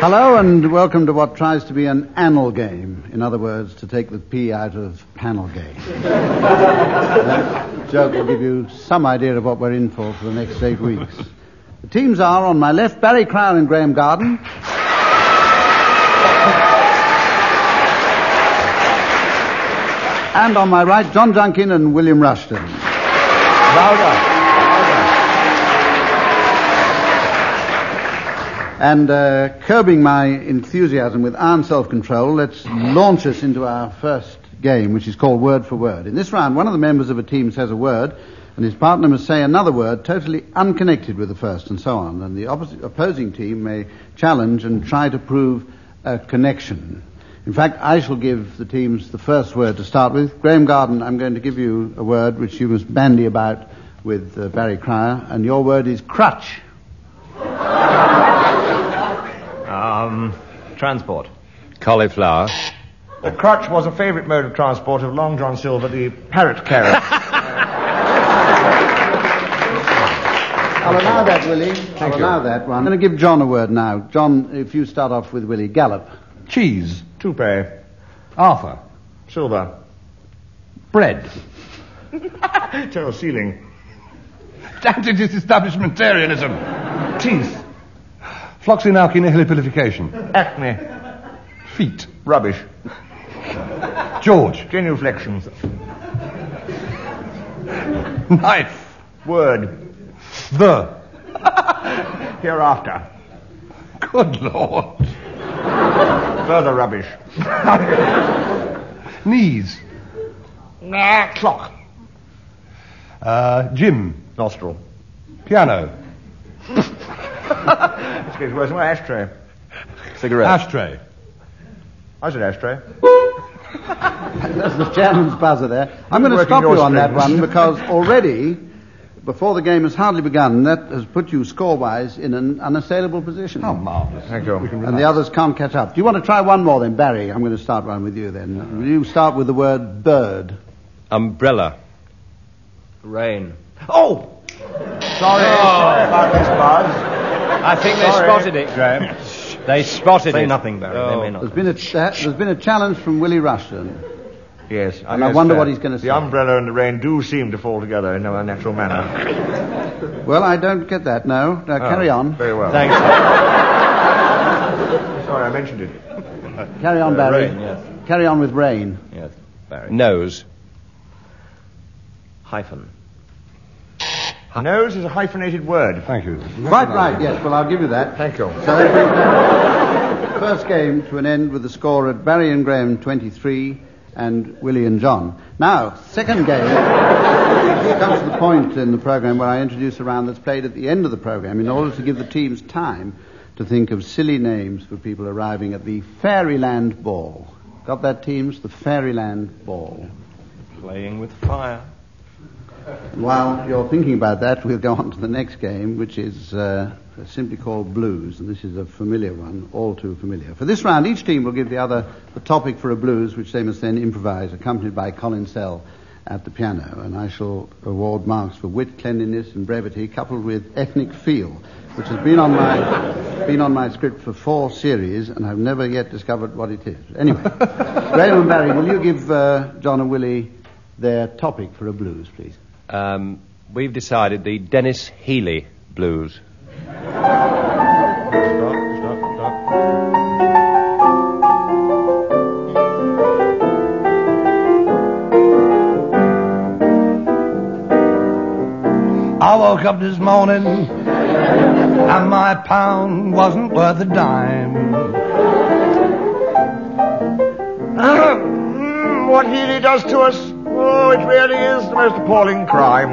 Hello and welcome to what tries to be an anal game. In other words, to take the P out of panel game. that joke will give you some idea of what we're in for for the next eight weeks. The teams are on my left, Barry Cryer and Graham Garden. And on my right, John Junkin and William Rushton. Louder. And uh, curbing my enthusiasm with iron self-control, let's launch us into our first game, which is called Word for Word. In this round, one of the members of a team says a word, and his partner must say another word totally unconnected with the first, and so on. And the opposite, opposing team may challenge and try to prove a connection. In fact, I shall give the teams the first word to start with. Graham Garden, I'm going to give you a word which you must bandy about with uh, Barry Cryer, and your word is crutch. Um, transport. Cauliflower. The crutch was a favourite mode of transport of Long John Silver, the parrot carrier. I'll allow that, Willie. I'll allow that one. I'm going to give John a word now. John, if you start off with Willie. Gallop. Cheese. Toupee. Arthur. Silver. Bread. Terrace ceiling. Damned establishmentarianism. Teeth. Floccinaucinihilipilification. Acne. Feet. Rubbish. George. Genuflection. Knife. Word. The. Hereafter. Good Lord. Further rubbish. Knees. Nah, clock. Uh, Jim. Nostril. Piano. This gets worse than my ashtray. Cigarette. Ashtray. I said ashtray. That's the chairman's buzzer there. I'm going to stop you on that one because already, before the game has hardly begun, that has put you score-wise in an unassailable position. How marvellous. Thank you. And the others can't catch up. Do you want to try one more then, Barry? I'm going to start one with you then. Will you start with the word bird? Umbrella. Rain. Oh! Sorry. Oh! Sorry about this, Buzz. I think they Sorry. spotted it, Graham. They spotted Say it. nothing, Barry. Oh. They may not. There's been a, cha- there's been a challenge from Willie Rushton. Yes. And I guess, wonder uh, what he's gonna say. The umbrella and the rain do seem to fall together in a natural manner. Well, I don't get that, no. Now, carry Oh, on. Very well. Thanks. Sorry, I mentioned it. Carry on, Barry. rain, yes. Carry on with rain. Yes, Barry. Nose. Hyphen. Nose is a hyphenated word. Thank you. Quite right, yes. Well, I'll give you that. Thank you. So that brings the first game to an end with the score at Barry and Graham 23 and Willie and John. Now, second game comes to the point in the program where I introduce a round that's played at the end of the program in order to give the teams time to think of silly names for people arriving at the Fairyland Ball. Got that, teams? The Fairyland Ball. Playing with fire. While you're thinking about that, we'll go on to the next game, which is uh, simply called Blues, and this is a familiar one, all too familiar. For this round, each team will give the other the topic for a blues, which they must then improvise, accompanied by Colin Sell at the piano, and I shall award marks for wit, cleanliness, and brevity, coupled with ethnic feel, which has been on my been on my script for four series, and I've never yet discovered what it is. Anyway, Graham and Barry, will you give uh, John and Willie their topic for a blues, please? Um, we've decided the Denis Healey blues. I woke up this morning and my pound wasn't worth a dime. What Healey does to us, oh, it really is the most appalling crime.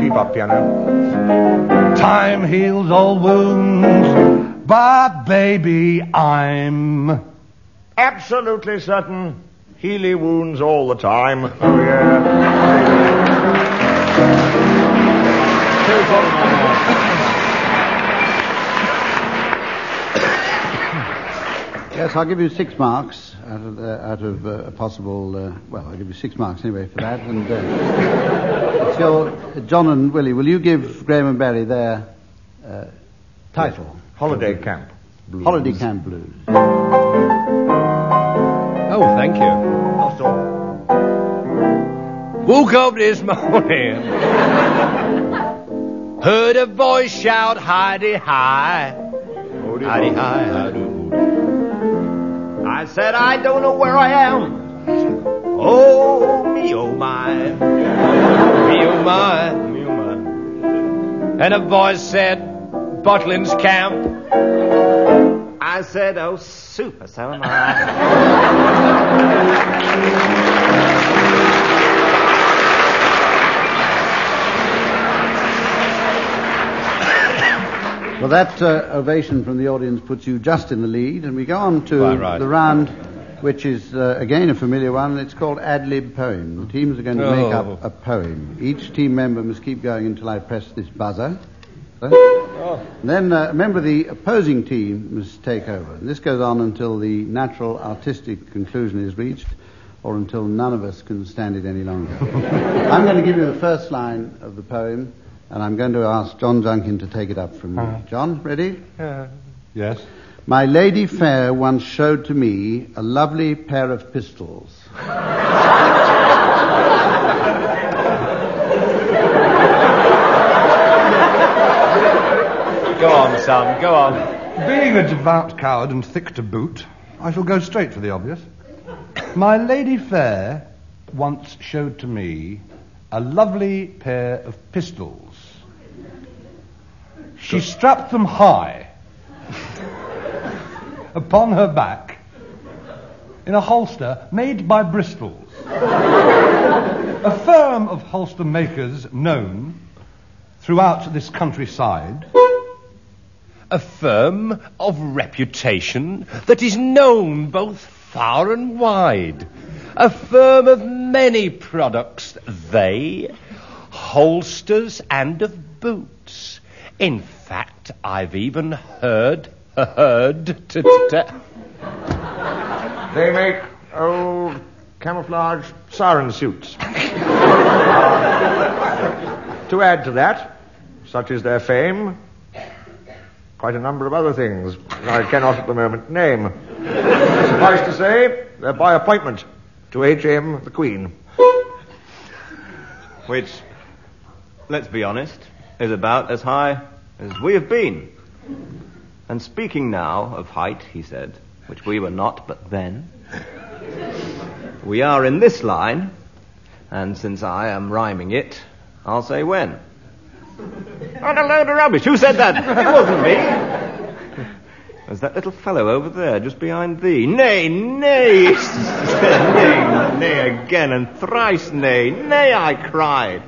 Keep up, piano. Time heals all wounds, But baby, I'm Absolutely certain. Healey wounds all the time. Oh, yeah. Yes, I'll give you six marks out of, uh, out of uh, a possible. Uh, well, I'll give you six marks anyway for that. And uh, it's your John and Willie. Will you give Graham and Barry their uh, title? Holiday camp. Holiday Camp Blues. Oh, thank you. Not all. Woke up this morning, heard a voice shout, Heidi hi. Heidi hi, Heidi I said, I don't know where I am. Oh, me, oh, my. Me, oh, my. Me, oh, my. And a voice said, Butlin's camp. I said, oh, super, so am I. Well, that uh, ovation from the audience puts you just in the lead, and we go on to Right, right. the round, which is uh, again a familiar one. It's called ad lib poem. The teams are going to make Oh. up a poem. Each team member must keep going until I press this buzzer. So- Then uh, a member of the opposing team must take over. And this goes on until the natural artistic conclusion is reached, or until none of us can stand it any longer. I'm going to give you the first line of the poem, and I'm going to ask John Junkin to take it up from me. Uh-huh. John, ready? Uh, yes. My lady fair once showed to me a lovely pair of pistols. Go on, son, go on. Being a devout coward and thick to boot, I shall go straight for the obvious. My lady fair once showed to me a lovely pair of pistols. She strapped them high upon her back in a holster made by Bristol's, a firm of holster makers known throughout this countryside. A firm of reputation that is known both far and wide. A firm of many products, they, holsters and of boots. In fact, I've even heard, heard to, to They make old camouflage siren suits. to add to that, such is their fame, quite a number of other things I cannot at the moment name. Suffice to say, they're by appointment to H.M. the Queen. Which, let's be honest, is about as high as we have been. And speaking now of height, he said, which we were not but then, we are in this line, and since I am rhyming it, I'll say when. What a load of rubbish. Who said that? It wasn't me. There's that little fellow over there, just behind thee. Nay, nay. nay, nay again, and thrice nay. Nay, I cried.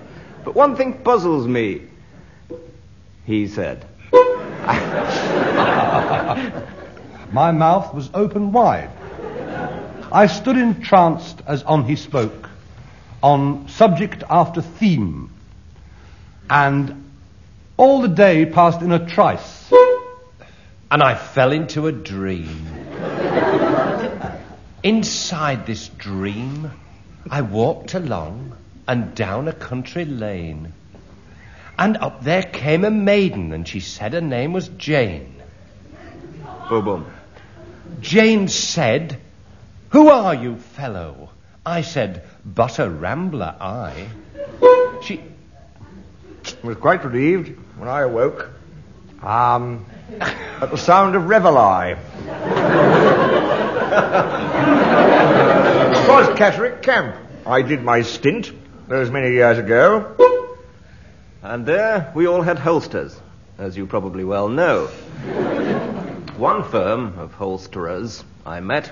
But one thing puzzles me. He said. My mouth was open wide. I stood entranced as on he spoke, on subject after theme, and all the day passed in a trice. and I fell into a dream. Inside this dream, I walked along and down a country lane. And up there came a maiden, and she said her name was Jane. Boom, boom. Jane said, Who are you, fellow? I said, But a rambler, I. She, was quite relieved when I awoke um, at the sound of reveille. it was Catterick Camp. I did my stint those many years ago. And there we all had holsters, as you probably well know. One firm of holsterers I met,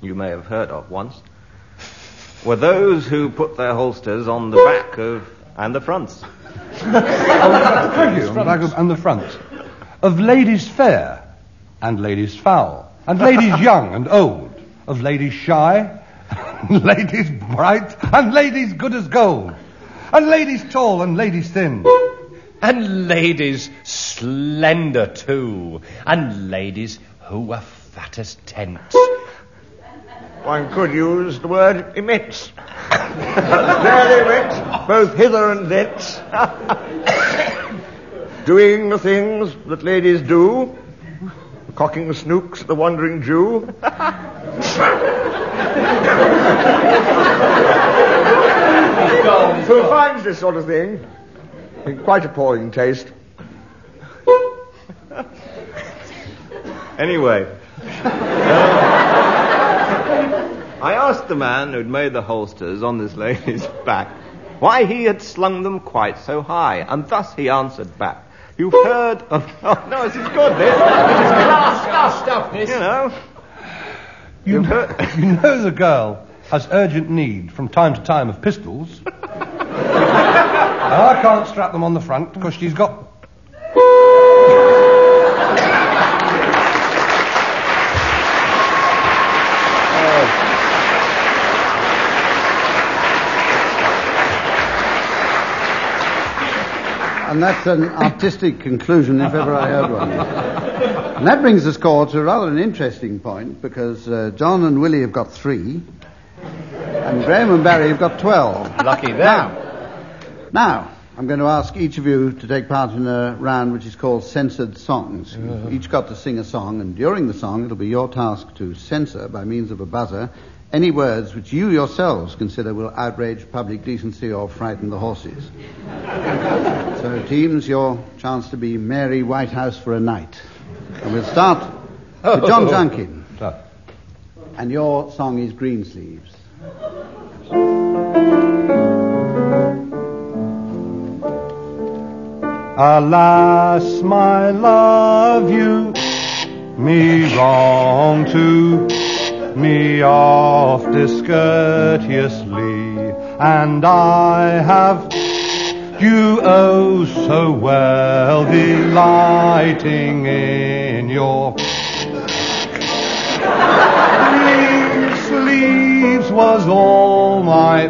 you may have heard of once, were those who put their holsters on the back of and the fronts. Thank you. Back of, and the front. Of ladies fair. and ladies foul, and ladies young and old, of ladies shy, ladies bright, and ladies good as gold, and ladies tall and ladies thin. And ladies slender too, and ladies who were fat as tents. One could use the word immense. there they went, both hither and thence, doing the things that ladies do, cocking snooks at the wandering Jew. Who finds this sort of thing in quite appalling taste. Anyway. I asked the man who'd made the holsters on this lady's back why he had slung them quite so high, and thus he answered back. You've heard of. Oh, no, this is good, this. This is class stuff, stuff, this. You know. You, You've heard. you know the girl has urgent need from time to time of pistols. and I can't strap them on the front because she's got. And that's an artistic conclusion if ever I heard one. And that brings the score to rather an interesting point because uh, John and Willie have got three, and Graham and Barry have got twelve. Lucky them. Now, now, I'm going to ask each of you to take part in a round which is called Censored Songs. You've each got to sing a song, and during the song, it'll be your task to censor, by means of a buzzer, any words which you yourselves consider will outrage public decency or frighten the horses. so, teams, your chance to be Mary Whitehouse for a night. And we'll start with John oh. Junkin. And your song is Greensleeves. Alas, my love, you me wrong to. Me off discourteously, and I have you oh so well, delighting in your green sleeves was all my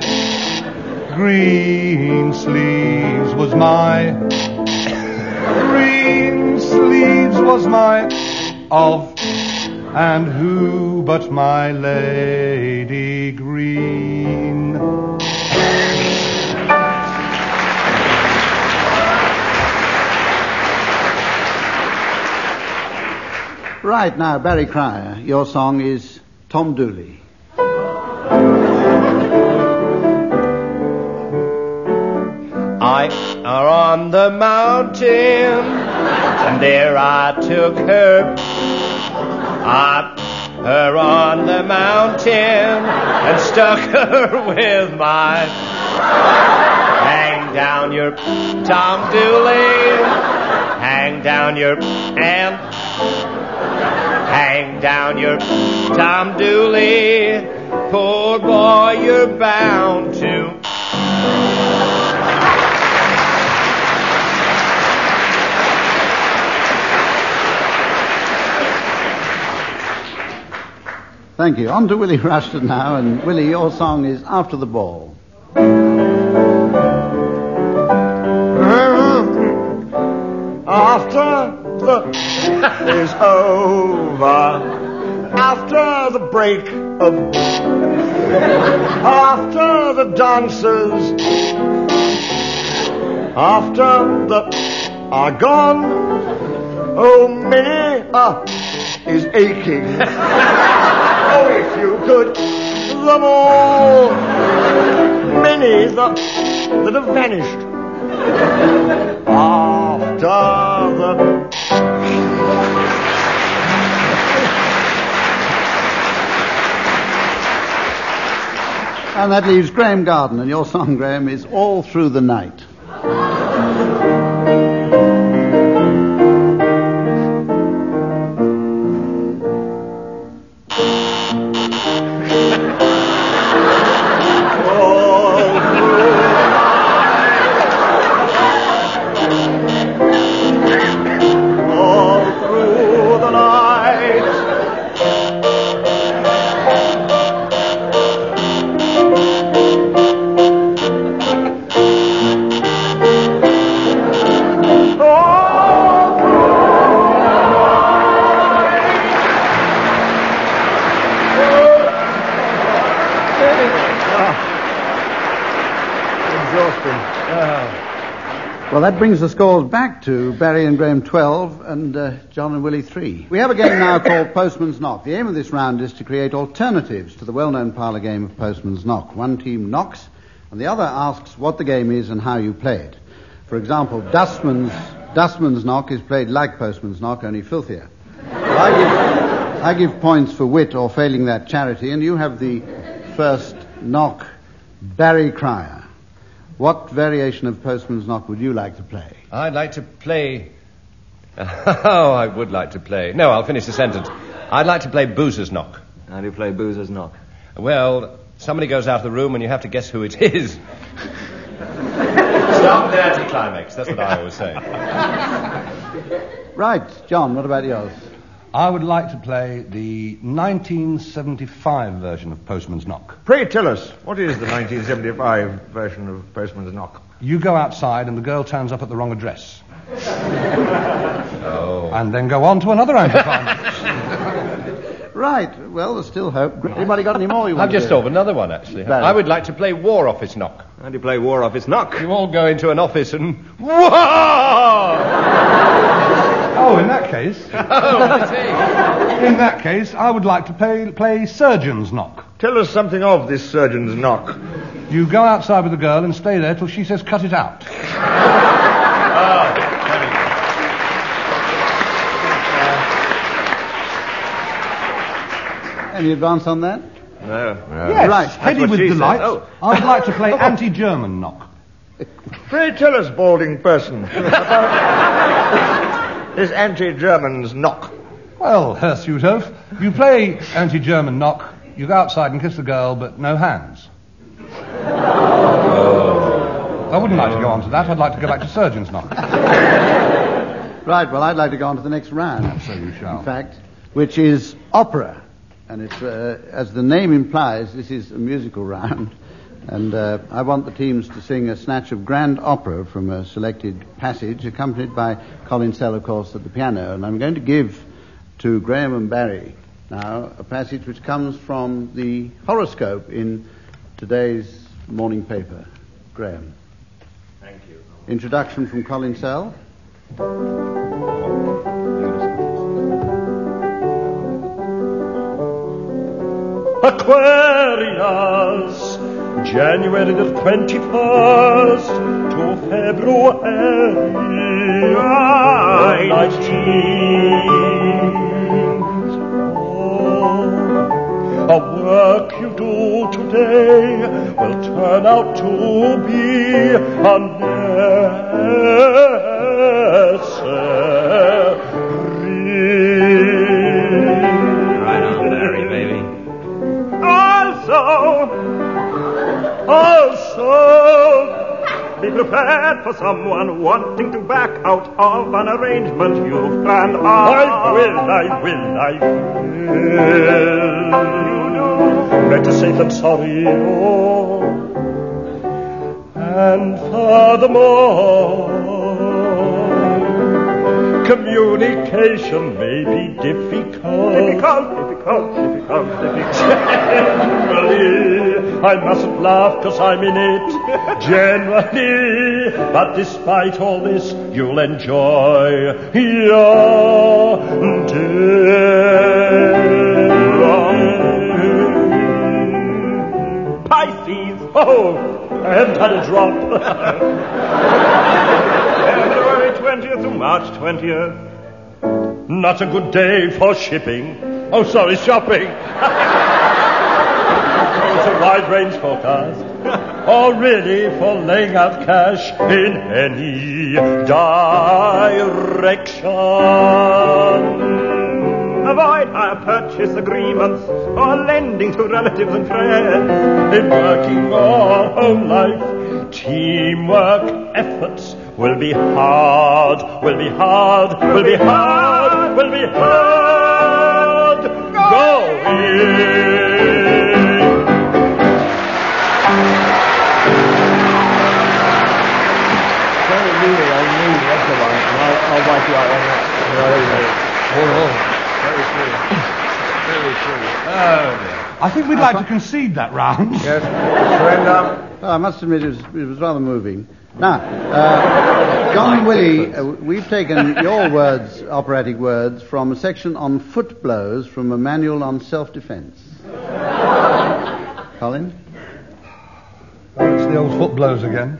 green sleeves was my was my of and who but my lady green Right now, Barry Cryer, your song is Tom Dooley. I are on the mountain, and there I took her. I her on the mountain and stuck her with my hang down your Tom Dooley, hang down your and hang down your Tom Dooley, poor boy, you're bound to. Thank you. On to Willie Rushton now, and Willie, your song is After the Ball. After the is over, after the break of, after the dancers, after the are gone, oh, many a is aching. you could, them all, many the, that have vanished. After the And that leaves Graham Garden, and your song, Graham, is the all through the night. Well, that brings the scores back to Barry and Graham 12 and uh, John and Willie 3. We have a game now called Postman's Knock. The aim of this round is to create alternatives to the well-known parlour game of Postman's Knock. One team knocks and the other asks what the game is and how you play it. For example, Dustman's, Dustman's Knock is played like Postman's Knock, only filthier. I, give, I give points for wit or failing that charity, and you have the first knock, Barry Cryer. What variation of Postman's Knock would you like to play? I'd like to play. Oh, I would like to play. No, I'll finish the sentence. I'd like to play Boozer's Knock. How do you play Boozer's Knock? Well, somebody goes out of the room and you have to guess who it is. Start the anticlimax. That's what I always say. Right, John, what about yours? I would like to play the 1975 version of Postman's Knock. Pray tell us, what is the 1975 version of Postman's Knock? You go outside and the girl turns up at the wrong address. oh. And then go on to another anticlimax. Right, well, there's still hope. Anybody got any more you want I've just to thought of another one, actually. Barry. I would like to play War Office Knock. How do you play War Office Knock? You all go into an office and. Whoa! Oh, in that case, Oh, I see. in that case, I would like to play, play Surgeon's Knock. Tell us something of this surgeon's knock. You go outside with the girl and stay there till she says cut it out. Oh. Any advance on that? No. Yes, Right, heady with delight. Oh. I would like to play anti-German knock. Pray tell us, balding person, about this anti-German's knock. Well, Herr Suthoff, you play anti-German knock, you go outside and kiss the girl, but no hands. I wouldn't like to go on to that. I'd like to go back to surgeon's knock. Right, well, I'd like to go on to the next round. So you shall. in fact, which is opera. And it's, uh, as the name implies, this is a musical round. And uh, I want the teams to sing a snatch of grand opera from a selected passage, accompanied by Colin Sell, of course, at the piano. And I'm going to give to Graham and Barry now a passage which comes from the horoscope in today's morning paper. Graham. Thank you. Introduction from Colin Sell. Aquarius, January the 21st to February the 19th. Oh, a work you do today will turn out to be a also, be prepared for someone wanting to back out of an arrangement you've planned. Ah, I will, I will, I will. Better safe than sorry. Oh. And furthermore, communication may be difficult. Difficult, difficult, difficult, difficult. Generally, I mustn't laugh because I'm in it. Generally, but despite all this, you'll enjoy your day. Pisces, oh, I haven't had a drop. February 20th to March 20th. Not a good day for shipping. Oh, sorry, shopping. it's a wide range forecast. or really for laying out cash in any direction. Avoid hire purchase agreements or lending to relatives and friends. In working or home life, teamwork efforts will be hard, will be hard, will be hard, will be hard going. Very I'll, I'll wipe you out on that. Very, very. Very sweet. Very true. I think we'd like to concede that round. Yes. Surrender. Oh, I must admit, it was, it was rather moving. Now, uh, John Willie, uh, we've taken your words, operatic words, from a section on foot blows from a manual on self-defense. Colin? Oh, it's the old foot blows again.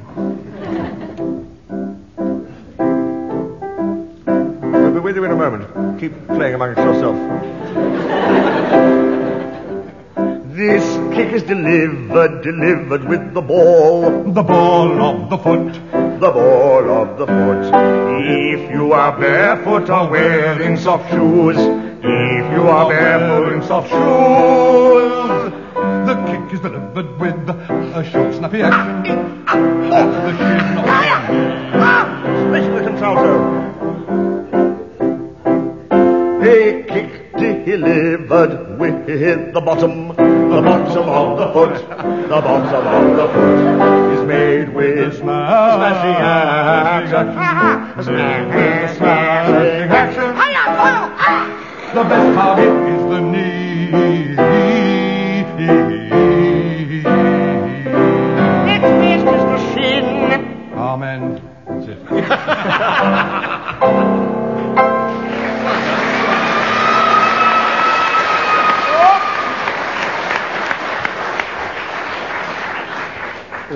We'll be with you in a moment. Keep playing amongst yourself. This kick is delivered, delivered with the ball, The ball of the foot. the ball of the foot. If you are barefoot or wearing soft shoes, if you are barefoot in soft shoes, The kick is delivered with a short, snappy action. Off the shin. Special contralto. Delivered with the bottom, the bottom of the foot, the bottom of the foot is made with smashing action. Smashing, action. Ah! The best target is the knee.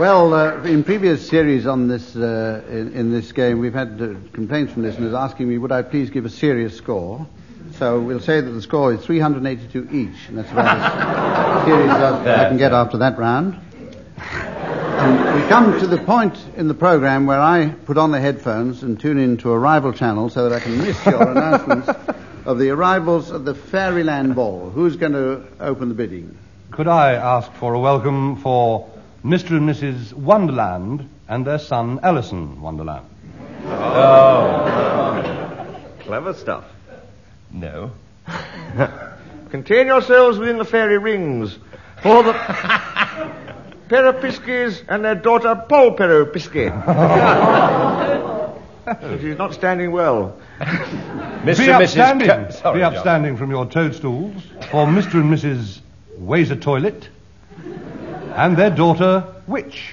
Well, uh, in previous series on this, uh, in, in this game, we've had uh, complaints from listeners asking me, would I please give a serious score? So we'll say that the score is 382 each, and that's about as serious as I can get after that round. And we come to the point in the program where I put on the headphones and tune into a rival channel so that I can miss your announcements of the arrivals of the Fairyland Ball. Who's going to open the bidding? Could I ask for a welcome for Mr. and Mrs. Wonderland and their son Ellison Wonderland? Oh. Clever stuff. No. Contain yourselves within the fairy rings. For the Peripiskis and their daughter Paul Peripiski. She's not standing well. Mr. Be upstanding. Sorry, Be John. upstanding from your toadstools for Mr. and Mrs. Wazer Toilet and their daughter Witch.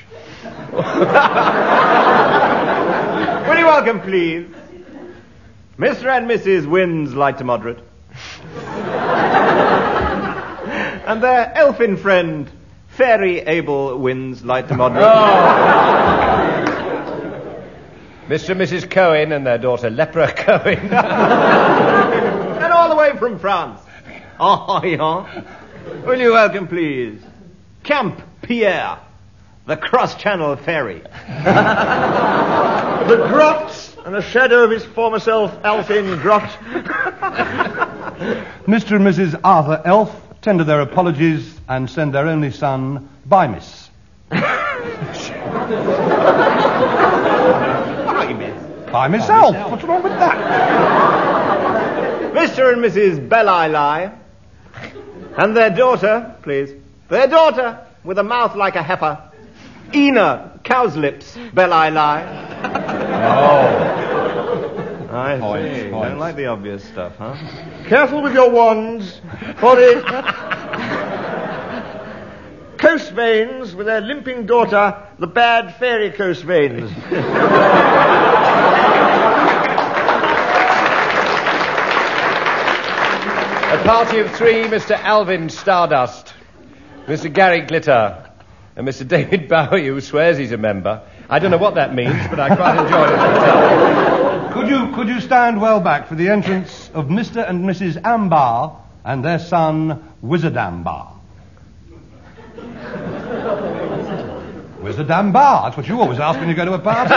Will you welcome, please? Mr. and Mrs. Wins Light to Moderate. and their elfin friend, Fairy Abel Wins Light to Moderate. Mr. and Mrs. Cohen and their daughter Lepra Cohen. and all the way from France. Oh, yeah. Will you welcome, please? Camp Pierre, the cross-channel ferry. The grot and the shadow of his former self, Alfin Grot. Mr. and Mrs. Arthur Elf tender their apologies and send their only son, Bymiss. By Miss By myself. What's wrong with that? Mr. and Mrs. Belle and their daughter, please. Their daughter, with a mouth like a heifer. Ina, cow's lips, Belle Oh. I Points, see. points. Don't like the obvious stuff, huh? Careful with your wands, for the coast veins with their limping daughter, the bad fairy coast veins. A party of three, Mr. Alvin Stardust, Mr. Gary Glitter, and Mr. David Bowie, who swears he's a member. I don't know what that means, but I quite enjoyed it myself. Could you, could you stand well back for the entrance of Mr. and Mrs. Ambar and their son, Wizard Ambar? Wizard Ambar, that's what you always ask when you go to a party.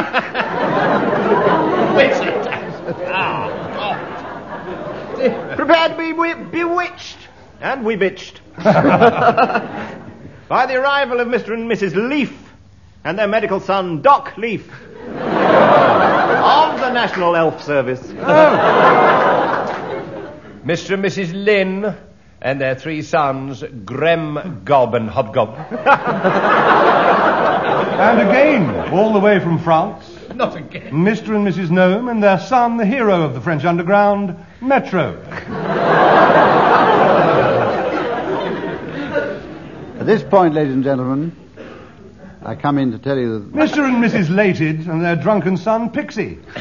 Prepare to be bewitched. And we bitched. By the arrival of Mr. and Mrs. Leaf and their medical son, Doc Leaf. of the National Elf Service. Mr. and Mrs. Lynn and their three sons, Grem, Gob, and Hobgob. and again, all the way from France, Not again. Mr. and Mrs. Gnome and their son, the hero of the French underground, Metro. This point, ladies and gentlemen, I come in to tell you that Mr. and Mrs. Lated and their drunken son, Pixie.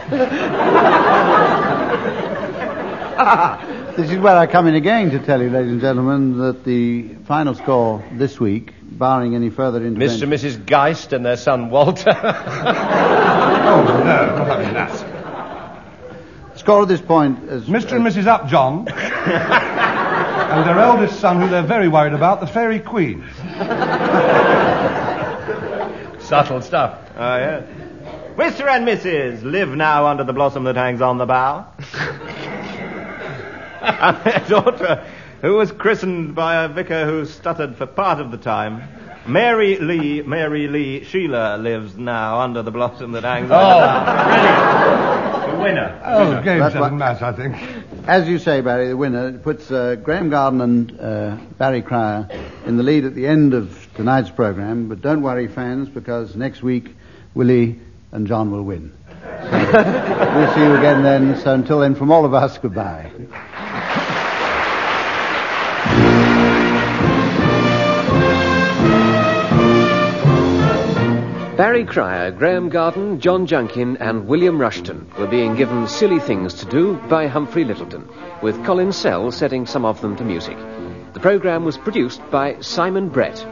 this is where I come in again to tell you, ladies and gentlemen, that the final score this week, barring any further interviews. Mr. and Mrs. Geist and their son, Walter. Oh, no, not having that. score at this point is Mr. and Mrs. Upjohn and their eldest son, who they're very worried about, the Fairy Queen. Subtle stuff. Oh, yes. Mr. and Mrs. live now under the blossom that hangs on the bough. and their daughter, who was christened by a vicar who stuttered for part of the time, Mary Lee, Mary Lee Sheila lives now under the blossom that hangs on the. The winner. Oh, game That's seven what- match, I think. As you say, Barry, the winner puts uh, Graham Garden and uh, Barry Cryer in the lead at the end of tonight's program. But don't worry, fans, because next week Willie and John will win. So we'll see you again then. So until then, from all of us, goodbye. Barry Cryer, Graham Garden, John Junkin, and William Rushton were being given silly things to do by Humphrey Lyttelton, with Colin Sell setting some of them to music. The programme was produced by Simon Brett.